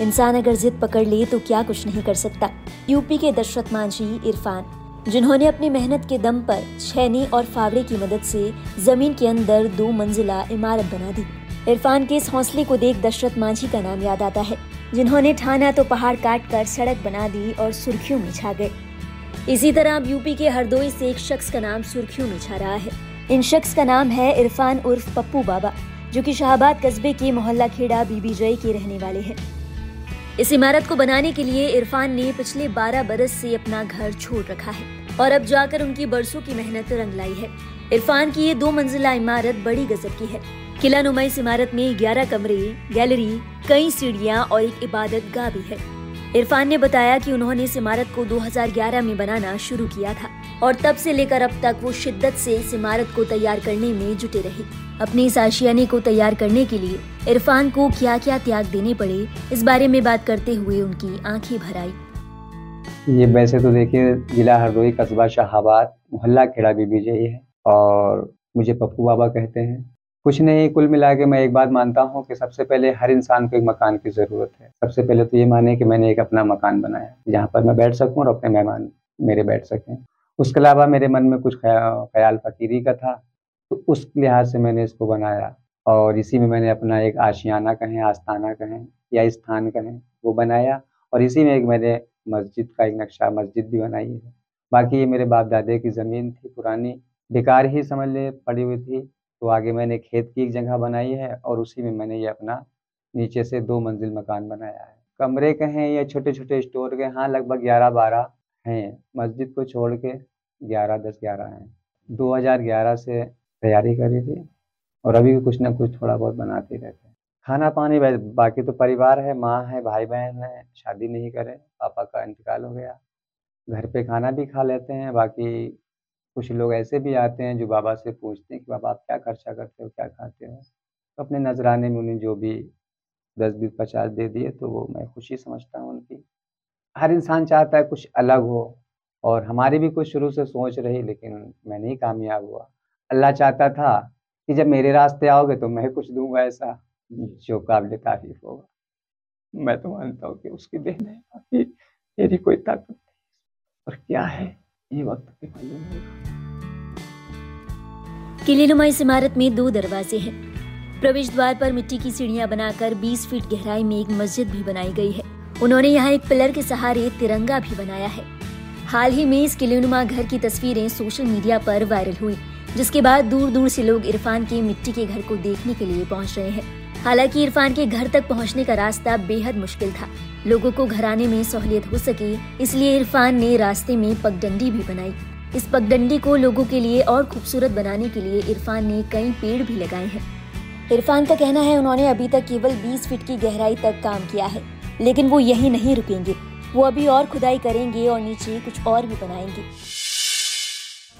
इंसान अगर जिद पकड़ ले तो क्या कुछ नहीं कर सकता। यूपी के दशरथ मांझी इरफान, जिन्होंने अपनी मेहनत के दम पर छैनी और फावड़े की मदद से ज़मीन के अंदर दो मंजिला इमारत बना दी। इरफान के इस हौसले को देख दशरथ मांझी का नाम याद आता है, जिन्होंने ठाना तो पहाड़ काट कर सड़क बना दी और सुर्खियों में छा गए। इसी तरह अब यूपी के हरदोई से एक शख्स का नाम सुर्खियों में छा रहा है। इन शख्स का नाम है इरफान उर्फ़ पप्पू बाबा, जो कि शाहबाद कस्बे के मोहल्ला खेड़ा बीबी जय के रहने वाले हैं। इस इमारत को बनाने के लिए इरफान ने पिछले 12 बरस से अपना घर छोड़ रखा है और अब जाकर उनकी बरसों की मेहनत रंग लाई है। इरफान की ये दो मंजिला इमारत बड़ी गजब की है। किला नुमा इस इमारत में 11 कमरे, गैलरी, कई सीढ़ियाँ और एक इबादत गाह भी है। इरफान ने बताया कि उन्होंने इस इमारत को 2011 में बनाना शुरू किया था और तब से लेकर अब तक वो शिद्दत से इस इमारत को तैयार करने में जुटे रहे। अपनी इस आशियाने को तैयार करने के लिए इरफान को क्या क्या त्याग देने पड़े, इस बारे में बात करते हुए उनकी आँखें भर आई। ये वैसे तो देखिए, जिला हरदोई कस्बा शाहबाद, मोहल्ला खेड़ा बीबी जय है और मुझे पप्पू बाबा कहते हैं। कुछ नहीं, कुल मिला के मैं एक बात मानता हूँ कि सबसे पहले हर इंसान को एक मकान की ज़रूरत है। सबसे पहले तो ये माने कि मैंने एक अपना मकान बनाया। जहाँ पर मैं बैठ सकूँ और अपने मेहमान मेरे बैठ सकें। उसके अलावा मेरे मन में कुछ ख्याल फकीरी का था। तो उस लिहाज से मैंने इसको बनाया। और इसी में मैंने अपना एक आशियाना कहें, आस्थाना कहें या स्थान कहें, वो बनाया। और इसी में एक मैंने मस्जिद का एक नक्शा, मस्जिद भी बनाई है। बाकी ये मेरे बाप दादे की ज़मीन थी, पुरानी। बेकार ही समझ ले, पड़ी हुई थी। तो आगे मैंने खेत की एक जगह बनाई है और उसी में मैंने ये अपना नीचे से दो मंजिल मकान बनाया है। कमरे के हैं या छोटे छोटे स्टोर के हाँ लगभग ग्यारह बारह हैं। मस्जिद को छोड़ के ग्यारह, दस, ग्यारह हैं। 2011 से तैयारी करी थी और अभी भी कुछ ना कुछ थोड़ा बहुत बनाते रहते हैं। खाना पानी बाकी तो परिवार है, माँ है भाई बहन है, शादी नहीं करे, पापा का इंतकाल हो गया। घर पे खाना भी खा लेते हैं, बाकी कुछ लोग ऐसे भी आते हैं जो बाबा से पूछते हैं कि, बाबा, आप क्या खर्चा करते हो, क्या खाते हो? तो अपने नजराने में उन्हें जो भी दस, बीस, पचास दे दिए तो वो मैं खुशी समझता हूँ उनकी। हर इंसान चाहता है कुछ अलग हो और हमारी भी कुछ शुरू से सोच रही, लेकिन मैं नहीं कामयाब हुआ। अल्लाह चाहता था कि जब मेरे रास्ते आओगे तो मैं कुछ दूँगा ऐसा। जो। काबिल तारीफ़ होगा। मैं तो मानता हूँ कि उसकी देन है बाकी मेरी कोई ताकत नहीं। और क्या है? ये वक्त मालूम होगा। किलेनुमा इस इमारत में दो दरवाजे हैं। प्रवेश द्वार पर मिट्टी की सीढ़ियाँ बनाकर 20 फीट गहराई में एक मस्जिद भी बनाई गई है। उन्होंने यहाँ एक पिलर के सहारे तिरंगा भी बनाया है। हाल ही में इस किलेनुमा घर की तस्वीरें सोशल मीडिया पर वायरल हुई। जिसके बाद दूर दूर से लोग इरफान के मिट्टी के घर को देखने के लिए पहुँच रहे हैं। हालाँकि इरफान के घर तक पहुँचने का रास्ता बेहद मुश्किल था। लोगों को घर आने में सहूलियत हो सके, इसलिए इरफान ने रास्ते में पगडंडी भी बनाई। इस पगडंडी को लोगों के लिए और खूबसूरत बनाने के लिए इरफान ने कई पेड़ भी लगाए हैं। इरफान का कहना है, उन्होंने अभी तक केवल 20 फीट की गहराई तक काम किया है, लेकिन वो यही नहीं रुकेंगे। वो अभी और खुदाई करेंगे और नीचे कुछ और भी बनाएँगे।